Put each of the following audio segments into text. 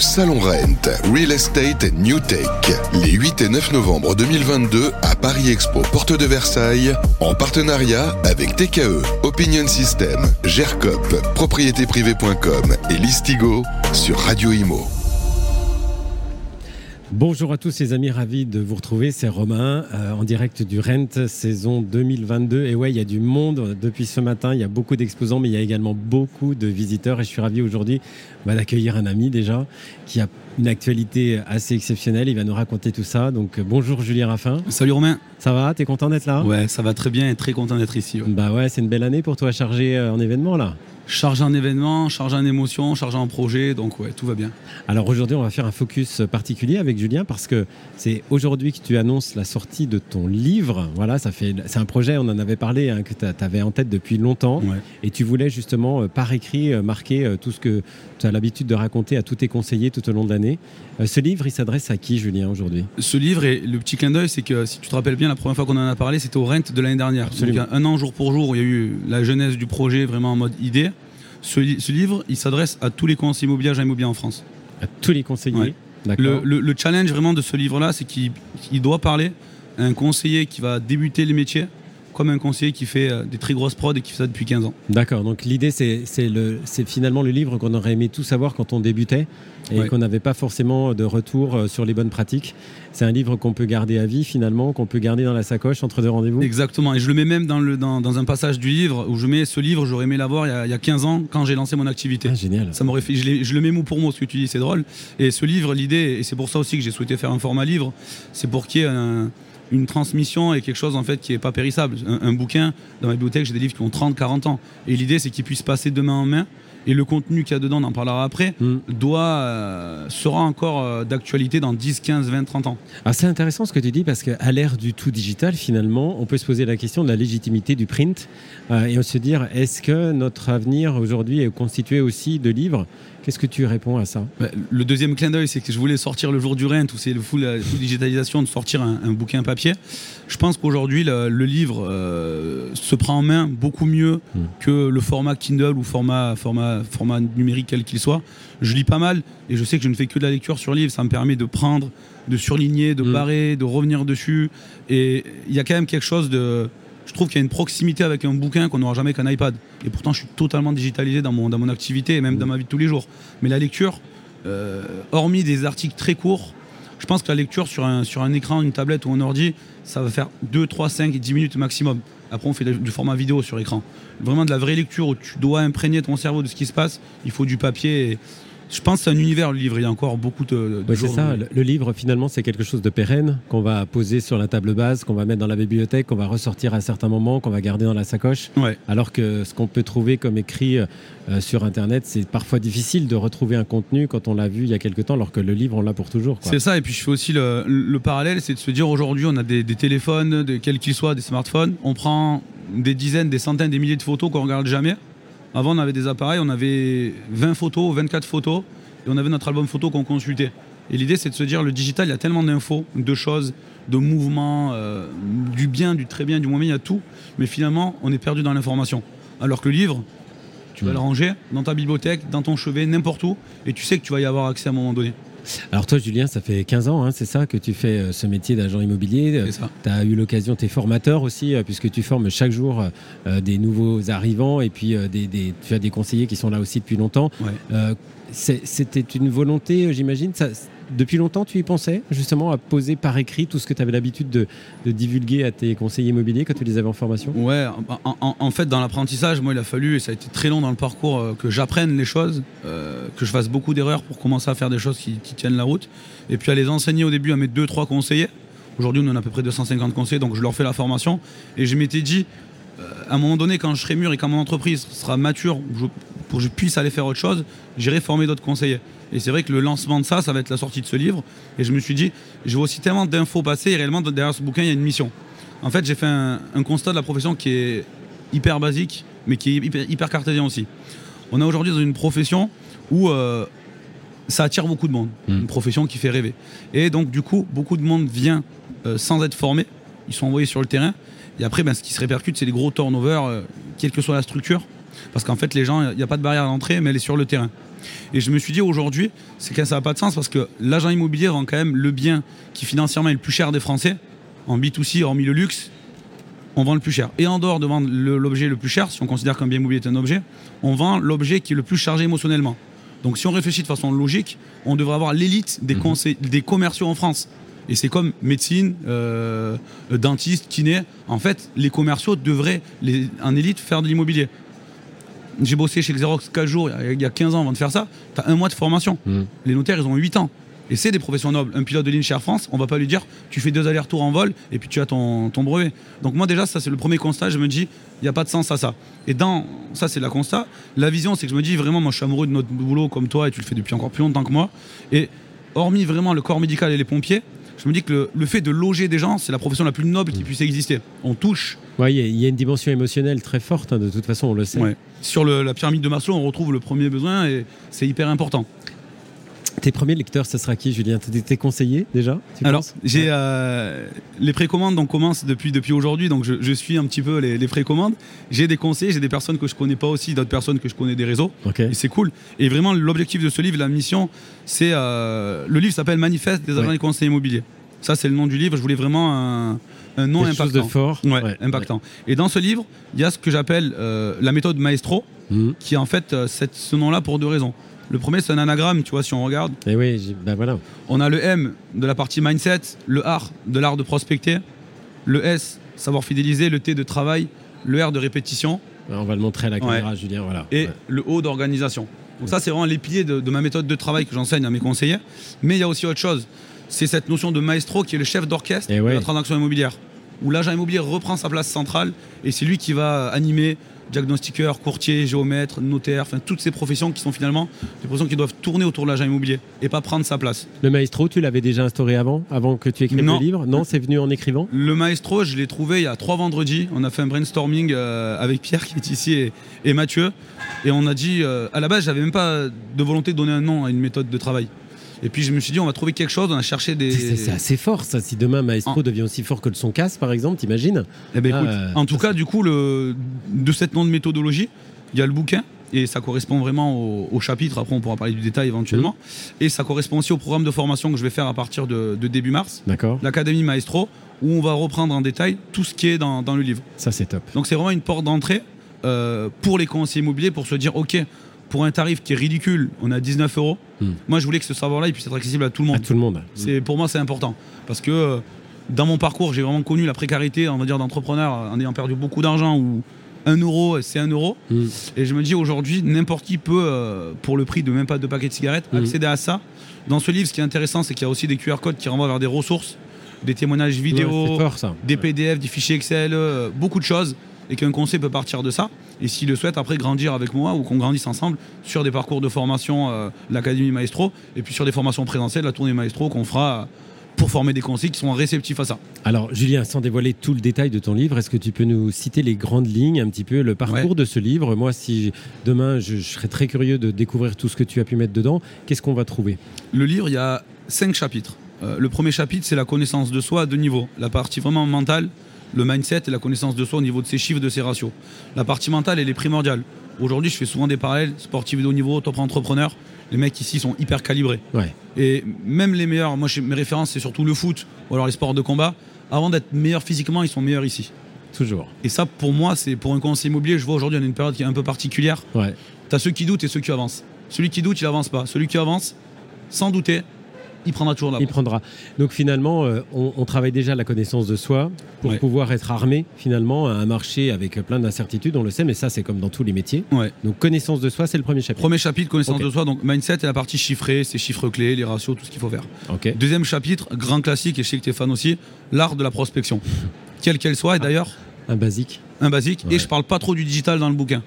Salon Rent, Real Estate New Tech, les 8 et 9 novembre 2022 à Paris Expo, porte de Versailles, en partenariat avec TKE, Opinion System, GERCOP, propriétéprivée.com et Listigo sur Radio Imo. Bonjour à tous les amis, ravi de vous retrouver. C'est Romain euh, en direct du Rent saison 2022. Et ouais, il y a du monde depuis ce matin. Il y a beaucoup d'exposants, mais il y a également beaucoup de visiteurs. Et je suis ravi aujourd'hui bah, d'accueillir un ami déjà qui a une actualité assez exceptionnelle. Il va nous raconter tout ça. Donc bonjour Julien Raffin. Salut Romain. Ça va? T'es content d'être là? Ouais, ça va très bien et très content d'être ici. Bah ouais, c'est une belle année pour toi chargé euh, en événements là chargé en événements, chargé en émotions, chargé en projets, donc ouais, tout va bien. Alors aujourd'hui, on va faire un focus particulier avec Julien parce que c'est aujourd'hui que tu annonces la sortie de ton livre. Voilà, ça fait, c'est un projet, on en avait parlé, hein, que tu avais en tête depuis longtemps, et tu voulais justement euh, par écrit euh, marquer euh, tout ce que tu as l'habitude de raconter à tous tes conseillers tout au long de l'année. ce livre, il s'adresse à qui, Julien, aujourd'hui? Ce livre, et le petit clin d'œil, c'est que si tu te rappelles bien, la première fois qu'on en a parlé, c'était au Rent de l'année dernière. Donc, un an jour pour jour, il y a eu la jeunesse du projet vraiment en mode idée. Ce, livre, il s'adresse à tous les conseillers immobiliers, agents immobiliers en France. À tous les conseillers. Le, le, challenge vraiment de ce livre-là, c'est qu'il doit parler à un conseiller qui va débuter le métier, comme un conseiller qui fait euh, des très grosses prods et qui fait ça depuis 15 ans. D'accord, donc l'idée c'est finalement le livre qu'on aurait aimé tout savoir quand on débutait et qu'on n'avait pas forcément de retour euh, sur les bonnes pratiques. C'est un livre qu'on peut garder à vie finalement, qu'on peut garder dans la sacoche entre deux rendez-vous. Exactement, et je le mets même dans, le, dans, dans un passage du livre où je mets ce livre, j'aurais aimé l'avoir il, il, y a 15 ans quand j'ai lancé mon activité. Ah, génial. Ça m'aurait fait, je, je, le mets mot pour mot, ce que tu dis, c'est drôle. Et ce livre, l'idée, et c'est pour ça aussi que j'ai souhaité faire un format livre, c'est pour qu'il y ait un une transmission et quelque chose en fait qui est pas périssable. Un, bouquin, dans ma bibliothèque, j'ai des livres qui ont 30, 40 ans. Et l'idée, c'est qu'ils puissent passer de main en main. Et le contenu qu'il y a dedans, on en parlera après, mm. doit, euh, sera encore euh, d'actualité dans 10, 15, 20, 30 ans. Ah, c'est intéressant ce que tu dis parce qu'à l'ère du tout digital, finalement, on peut se poser la question de la légitimité du print euh, et on se dire est-ce que notre avenir aujourd'hui est constitué aussi de livres? Qu'est-ce que tu réponds à ça? Bah, Le deuxième clin d'œil, c'est que je voulais sortir le jour du Rent, où c'est le full, la full digitalisation, de sortir un, bouquin papier. Je pense qu'aujourd'hui, le, livre se prend en main beaucoup mieux hmm. que le format Kindle ou format, format, format numérique quel qu'il soit. Je lis pas mal et je sais que je ne fais que de la lecture sur livre. Ça me permet de prendre, de surligner, de hmm. barrer, de revenir dessus. Et il y a quand même quelque chose de je trouve qu'il y a une proximité avec un bouquin qu'on n'aura jamais qu'un iPad. Et pourtant, je suis totalement digitalisé dans mon, dans mon activité et même dans ma vie de tous les jours. Mais la lecture, euh, hormis des articles très courts, je pense que la lecture sur un, sur un écran, une tablette ou un ordi, ça va faire 2, 3, 5, 10 minutes maximum. Après, on fait du format vidéo sur écran. Vraiment de la vraie lecture où tu dois imprégner ton cerveau de ce qui se passe. Il faut du papier. Je pense que c'est un univers, le livre. Il y a encore beaucoup de, de C'est ça. Le, livre, finalement, c'est quelque chose de pérenne qu'on va poser sur la table base, qu'on va mettre dans la bibliothèque, qu'on va ressortir à certains moments, qu'on va garder dans la sacoche. Alors que ce qu'on peut trouver comme écrit euh, sur Internet, c'est parfois difficile de retrouver un contenu quand on l'a vu il y a quelque temps, alors que le livre, on l'a pour toujours. C'est ça. Et puis, je fais aussi le, parallèle, c'est de se dire aujourd'hui, on a des, téléphones, quels qu'ils soient, des smartphones. On prend des dizaines, des centaines, des milliers de photos qu'on regarde jamais. Avant, on avait des appareils, on avait 20 photos, 24 photos, et on avait notre album photo qu'on consultait. Et l'idée, c'est de se dire, le digital, il y a tellement d'infos, de choses, de mouvements, euh, du bien, du très bien, du moins bien, il y a tout. Mais finalement, on est perdu dans l'information. Alors que le livre, tu vas le ranger dans ta bibliothèque, dans ton chevet, n'importe où, et tu sais que tu vas y avoir accès à un moment donné. Alors toi, Julien, ça fait 15 ans, hein, c'est ça, que tu fais euh, ce métier d'agent immobilier. Tu as eu l'occasion, tu es formateur aussi, euh, puisque tu formes chaque jour euh, des nouveaux arrivants et puis des, tu as des conseillers qui sont là aussi depuis longtemps. C'était une volonté, j'imagine depuis longtemps, tu y pensais justement à poser par écrit tout ce que tu avais l'habitude de, divulguer à tes conseillers immobiliers quand tu les avais en formation? Ouais, en, fait, dans l'apprentissage, moi, il a fallu, et ça a été très long dans le parcours, euh, que j'apprenne les choses, euh, que je fasse beaucoup d'erreurs pour commencer à faire des choses qui, tiennent la route. Et puis à les enseigner au début à mes deux, trois conseillers. Aujourd'hui, on en a à peu près 250 conseillers, donc je leur fais la formation. Et je m'étais dit, euh, à un moment donné, quand je serai mûr et quand mon entreprise sera mature, pour que je puisse aller faire autre chose, j'irai former d'autres conseillers. Et c'est vrai que le lancement de ça, ça va être la sortie de ce livre. Et je me suis dit, je vois aussi tellement d'infos passer, et réellement, derrière ce bouquin, il y a une mission. En fait, j'ai fait un, constat de la profession qui est hyper basique, mais qui est hyper, cartésien aussi. On est aujourd'hui dans une profession où euh, ça attire beaucoup de monde. Hmm. Une profession qui fait rêver. Et donc, du coup, beaucoup de monde vient euh, sans être formé. Ils sont envoyés sur le terrain. Et après, ben, ce qui se répercute, c'est les gros turnovers, euh, quelle que soit la structure. Parce qu'en fait, les gens, il n'y a pas de barrière à l'entrée, mais elle est sur le terrain. Et je me suis dit aujourd'hui, c'est que ça n'a pas de sens parce que l'agent immobilier vend quand même le bien qui financièrement est le plus cher des Français. En B2C, hormis le luxe, on vend le plus cher. Et en dehors de vendre l'objet le plus cher, si on considère qu'un bien immobilier est un objet, on vend l'objet qui est le plus chargé émotionnellement. Donc si on réfléchit de façon logique, on devrait avoir l'élite des, mhm. des commerciaux en France. Et c'est comme médecine, euh, dentiste, kiné. En fait, les commerciaux devraient, les, en élite, faire de l'immobilier. J'ai bossé chez Xerox 4 jours, il y a 15 ans avant de faire ça. Tu as un mois de formation. Mhm. Les notaires, ils ont 8 ans. Et c'est des professions nobles. Un pilote de ligne chez Air France, on va pas lui dire tu fais deux allers-retours en vol et puis tu as ton, ton brevet. Donc moi déjà, ça c'est le premier constat, je me dis, il n'y a pas de sens à ça. Et dans, ça c'est la constat, la vision c'est que je me dis vraiment, moi je suis amoureux de notre boulot comme toi et tu le fais depuis encore plus longtemps que moi. Et hormis vraiment le corps médical et les pompiers, je me dis que le, fait de loger des gens, c'est la profession la plus noble qui puisse exister. On touche. Oui, il y, a une dimension émotionnelle très forte, hein, de toute façon, on le sait. Sur la pyramide de Maslow, on retrouve le premier besoin et c'est hyper important. Tes premiers lecteurs, ce sera qui, Julien Tes conseillers déjà Alors, j'ai euh, les précommandes, on commence depuis, depuis aujourd'hui, donc je, suis un petit peu les, les précommandes. J'ai des conseillers, j'ai des personnes que je connais pas aussi, d'autres personnes que je connais des réseaux. Et c'est cool. Et vraiment, l'objectif de ce livre, la mission, c'est euh, le livre s'appelle Manifeste des agents et conseillers immobiliers. Ça, c'est le nom du livre. Je voulais vraiment un, un nom impactant. Chose de fort. Ouais, impactant. Et dans ce livre, il y a ce que j'appelle euh, la méthode Maestro, mmh. qui est en fait cette, ce nom-là pour deux raisons. Le premier, c'est un anagramme, tu vois, si on regarde. Et eh oui, ben voilà. On a le M de la partie mindset, le R de l'art de prospecter, le S, savoir fidéliser, le T de travail, le R de répétition. On va le montrer à la caméra, Julien, voilà. Et le O d'organisation. Donc ça, c'est vraiment les piliers de, ma méthode de travail que j'enseigne à mes conseillers. Mais il y a aussi autre chose. C'est cette notion de maestro qui est le chef d'orchestre eh de la transaction immobilière. Où l'agent immobilier reprend sa place centrale et c'est lui qui va animer diagnostiqueur, courtier, géomètre, notaire, enfin toutes ces professions qui sont finalement des professions qui doivent tourner autour de l'agent immobilier et pas prendre sa place. Le maestro, tu l'avais déjà instauré avant, avant que tu écrives le livre? Non, c'est venu en écrivant? Le maestro, je l'ai trouvé il y a trois vendredis. On a fait un brainstorming euh, avec Pierre qui est ici et, Mathieu. Et on a dit, euh, à la base, j'avais même pas de volonté de donner un nom à une méthode de travail. Et puis je me suis dit, on va trouver quelque chose, on a cherché des. C'est assez fort ça. Si demain Maestro devient aussi fort que le son casse, par exemple, t'imagines eh ben, ah, En tout cas, du coup, le... de cette nom de méthodologie, il y a le bouquin. Et ça correspond vraiment au, chapitre. Après, on pourra parler du détail éventuellement. Mmh. Et ça correspond aussi au programme de formation que je vais faire à partir de, début mars. D'accord. L'Académie Maestro, où on va reprendre en détail tout ce qui est dans, le livre. Ça, c'est top. Donc, c'est vraiment une porte d'entrée euh, pour les conseillers immobiliers pour se dire ok, pour un tarif qui est ridicule, on a 19 euros. Moi, je voulais que ce savoir-là puisse être accessible à tout le monde. À tout le monde. C'est pour moi, c'est important parce que euh, dans mon parcours, j'ai vraiment connu la précarité, on va dire, d'entrepreneur en ayant perdu beaucoup d'argent ou un euro, c'est un euro. Hmm. Et je me dis aujourd'hui, n'importe qui peut, euh, pour le prix de même pas deux paquets de cigarettes, hmm. accéder à ça. Dans ce livre, ce qui est intéressant, c'est qu'il y a aussi des QR codes qui renvoient vers des ressources, des témoignages vidéo, des PDF, des fichiers Excel, euh, beaucoup de choses et qu'un conseil peut partir de ça. Et s'il le souhaite, après grandir avec moi ou qu'on grandisse ensemble sur des parcours de formation, euh, l'Académie Maestro, et puis sur des formations présentielles, la tournée Maestro qu'on fera pour former des conseils qui sont réceptifs à ça. Alors Julien, sans dévoiler tout le détail de ton livre, est-ce que tu peux nous citer les grandes lignes, un petit peu le parcours de ce livre? Moi, si demain, je, serais très curieux de découvrir tout ce que tu as pu mettre dedans, qu'est-ce qu'on va trouver? Le livre, il y a cinq chapitres. Euh, le premier chapitre, c'est la connaissance de soi à deux niveaux. La partie vraiment mentale, le mindset et la connaissance de soi au niveau de ses chiffres, de ses ratios. La partie mentale, elle est primordiale. Aujourd'hui, je fais souvent des parallèles, sportifs de haut niveau, top entrepreneurs. Les mecs ici sont hyper calibrés. Et même les meilleurs, moi mes références, c'est surtout le foot ou alors les sports de combat. Avant d'être meilleurs physiquement, ils sont meilleurs ici. Toujours. Et ça, pour moi, c'est pour un conseiller immobilier, je vois aujourd'hui, on a une période qui est un peu particulière. Ouais. Tu as ceux qui doutent et ceux qui avancent. Celui qui doute, il avance pas. Celui qui avance, sans douter, il prendra toujours la Il prendra. Donc finalement, euh, on, travaille déjà la connaissance de soi pour pouvoir être armé finalement à un marché avec plein d'incertitudes, on le sait, mais ça c'est comme dans tous les métiers. Donc connaissance de soi, c'est le premier chapitre. Premier chapitre, connaissance de soi, donc mindset est la partie chiffrée, c'est chiffres clés, les ratios, tout ce qu'il faut faire. Deuxième chapitre, grand classique, et je sais que tu es fan aussi, l'art de la prospection. Quelle qu'elle soit, et d'ailleurs... Un basique. Un basique, et je parle pas trop du digital dans le bouquin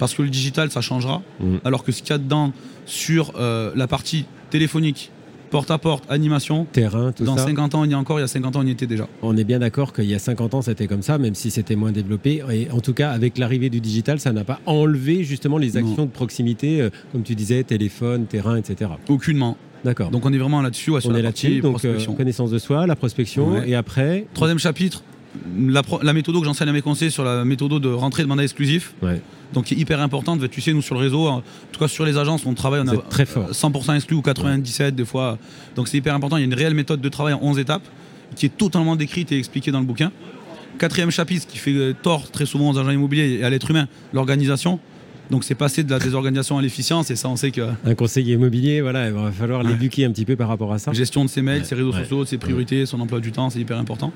parce que le digital ça changera, mm. alors que ce qu'il y a dedans sur euh, la partie téléphonique, porte à porte, animation. Terrain, tout Dans ça. Dans 50 ans, il y a encore, il y a 50 ans, on y était déjà. On est bien d'accord qu'il y a 50 ans, c'était comme ça, même si c'était moins développé. Et en tout cas, avec l'arrivée du digital, ça n'a pas enlevé justement les actions de proximité, euh, comme tu disais, téléphone, terrain, etc. Aucunement. D'accord. Donc on est vraiment là-dessus. on est là-dessus. Donc euh, connaissance de soi, la prospection, et après. Troisième chapitre, la, la méthode que j'enseigne à mes conseillers sur la méthode de rentrée de mandat exclusif. Donc qui est hyper importante. Tu sais, nous sur le réseau, en tout cas sur les agences, on travaille, on a très fort. 100% exclu ou 97% des fois. Donc c'est hyper important. Il y a une réelle méthode de travail en 11 étapes qui est totalement décrite et expliquée dans le bouquin. Quatrième chapitre qui fait tort très souvent aux agents immobiliers et à l'être humain, l'organisation. Donc c'est passer de la désorganisation à l'efficience et ça on sait que... Un conseiller immobilier, voilà, il va falloir l'éduquer un petit peu par rapport à ça. Gestion de ses mails, ses réseaux sociaux, ses priorités, son emploi du temps, c'est hyper important.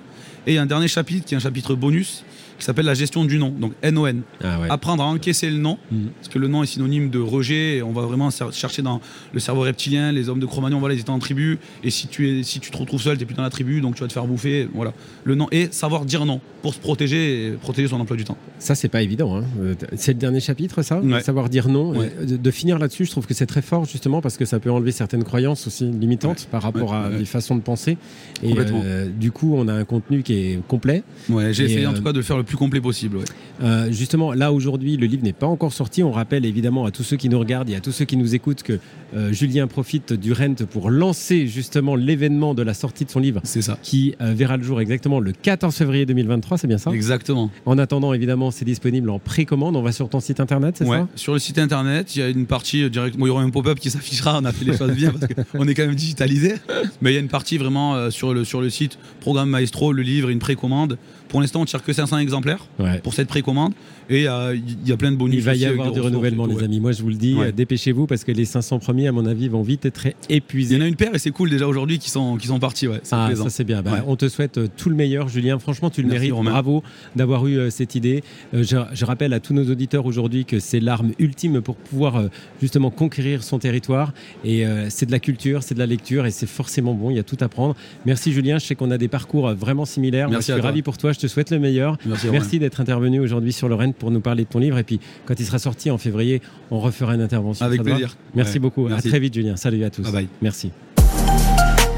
Et il y a un dernier chapitre qui est un chapitre bonus qui s'appelle la gestion du nom, donc NON. Ah Apprendre à encaisser le nom, mhm. parce que le nom est synonyme de rejet, et on va vraiment chercher dans le cerveau reptilien, les hommes de Cro-Magnon, voilà, ils étaient en tribu, et si tu, es, si tu te retrouves seul, tu n'es plus dans la tribu, donc tu vas te faire bouffer, voilà. Le nom, et savoir dire non, pour se protéger et protéger son emploi du temps. Ça, c'est pas évident, hein. euh, c'est le dernier chapitre, ça? Savoir dire non, de, finir là-dessus, je trouve que c'est très fort, justement, parce que ça peut enlever certaines croyances aussi limitantes par rapport à des façons de penser, et euh, du coup, on a un contenu qui est complet. Ouais, j'ai essayé en euh, tout cas de le faire le plus complet possible, euh, justement, là aujourd'hui, le livre n'est pas encore sorti. On rappelle évidemment à tous ceux qui nous regardent et à tous ceux qui nous écoutent que euh, Julien profite du Rent pour lancer justement l'événement de la sortie de son livre. C'est ça. Qui euh, verra le jour exactement le 14 février 2023, c'est bien ça? Exactement. En attendant, évidemment, c'est disponible en précommande. On va sur ton site internet, c'est ça? Sur le site internet, il y a une partie direct. il y aura un pop-up qui s'affichera. On a fait les choses bien parce qu'on est quand même digitalisé. Mais il y a une partie vraiment sur, le, sur le site Programme Maestro, le livre, une précommande. Pour l'instant, on tire que 500 exemplaires pour cette précommande. Et euh, il y a plein de bonus. Il va y avoir du renouvellement, les amis. Moi, je vous le dis, dépêchez-vous parce que les 500 premiers, à mon avis, vont vite être épuisés. Il y en a une paire et c'est cool déjà aujourd'hui qui sont, qui sont partis. Ouais, ah, ça c'est bien. Bah, on te souhaite euh, tout le meilleur, Julien. Franchement, tu le mérites. Bravo d'avoir eu euh, cette idée. je, rappelle à tous nos auditeurs aujourd'hui que c'est l'arme ultime pour pouvoir justement conquérir son territoire. Et c'est de la culture, c'est de la lecture et c'est forcément bon. Il y a tout à prendre. Merci, Julien. Je sais qu'on a des parcours vraiment similaires. Merci je suis ravi pour toi. Je te souhaite le meilleur. Merci, d'être intervenu aujourd'hui sur Lorraine pour nous parler de ton livre. Et puis, quand il sera sorti en février, on refera une intervention. Avec plaisir. Merci beaucoup. À très vite, Julien. Salut à tous. Bye bye. Merci.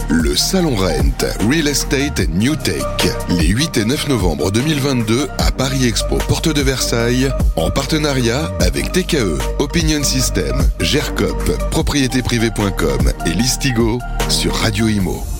Le Salon Rent, Real Estate New Tech, les 8 et 9 novembre 2022 à Paris Expo, porte de Versailles, en partenariat avec TKE, Opinion System, GERCOP, propriétéprivée.com et Listigo sur Radio Imo.